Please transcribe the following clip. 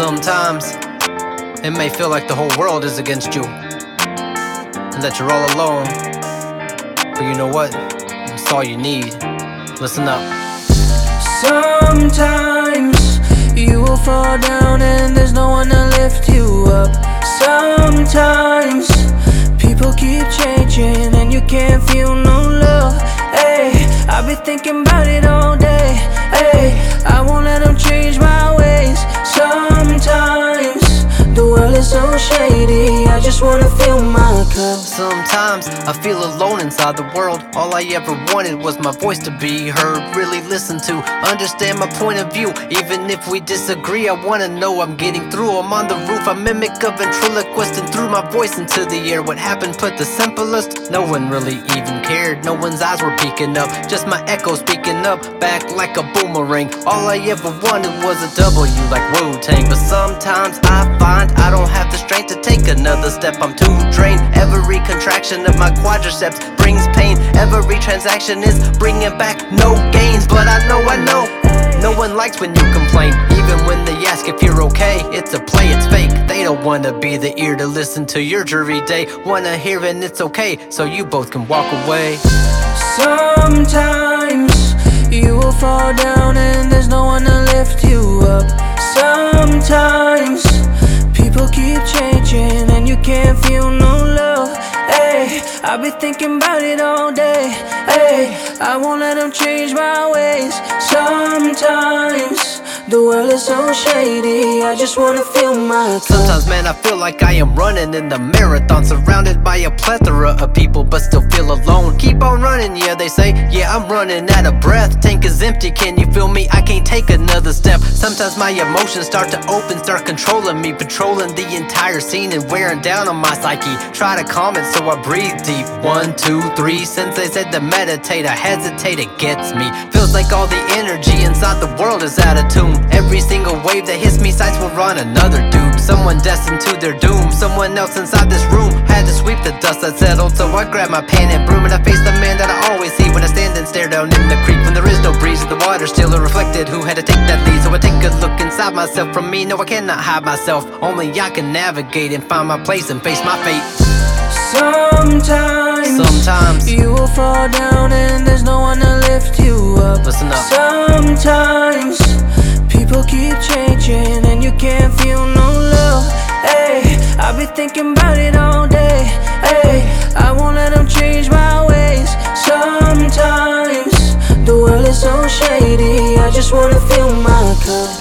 Sometimes it may feel like the whole world is against you and that you're all alone. But you know what? It's all you need. Listen up. Sometimes you will fall down and there's no one to lift you up. Sometimes people keep changing and you can't feel no love. Hey, I've been thinking about it all day. Hey, I won't Sometimes I feel alone inside the world. All I ever wanted was my voice to be heard, really listened to, understand my point of view. Even if we disagree, I wanna know I'm getting through. I'm on the roof, I mimic a ventriloquist and threw my voice into the air. What happened put the simplest? No one really even cared. No one's eyes were peeking up, just my echo speaking up, back like a boomerang. All I ever wanted was a W like Wu Tang. But sometimes I find I another step. I'm too drained. Every contraction of my quadriceps brings pain. Every transaction is bringing back no gains. But I know, I know. No one likes when you complain. Even when they ask if you're okay, it's a play, it's fake. They don't wanna be the ear to listen to your jury day. Wanna hear and it's okay, so you both can walk away. Sometimes you will fall down and there's no one to lift you up. I've been thinking about it all day. Hey, I won't let them change my ways. Sometimes the world is so shady. I just wanna feel my. Sometimes, man, I feel like I am running in the marathon, surrounded by a plethora of people, but still feel alone. Keep on running, yeah, they say. Yeah, I'm running out of breath. Tank is empty, can you feel me? I can't take another step. Sometimes my emotions start to open, start controlling me, patrolling the entire scene and wearing down on my psyche. Try to calm it, so I breathe deep. One, two, three. Since they said to meditate, I hesitate, it gets me. Feels like all the energy inside the world is out of tune. Every single wave that hits me sights will run another dude. Someone destined to their doom. Someone else inside this room had to sweep the dust that settled. So I grabbed my pen and broom and I faced the man that I always see when I stand and stare down in the creek. When there is no breeze, the water still reflected. Who had to take that lead? So I take a look inside myself. From me, no, I cannot hide myself. Only I can navigate and find my place and face my fate. Sometimes, Sometimes. you will fall down and there's no one to lift you up. Listen up. Sometimes people keep changing and you can't feel no love. Hey, I've been thinking about it all day. Hey, I won't let them change my ways. Sometimes the world is so shady. I just wanna fill my cup.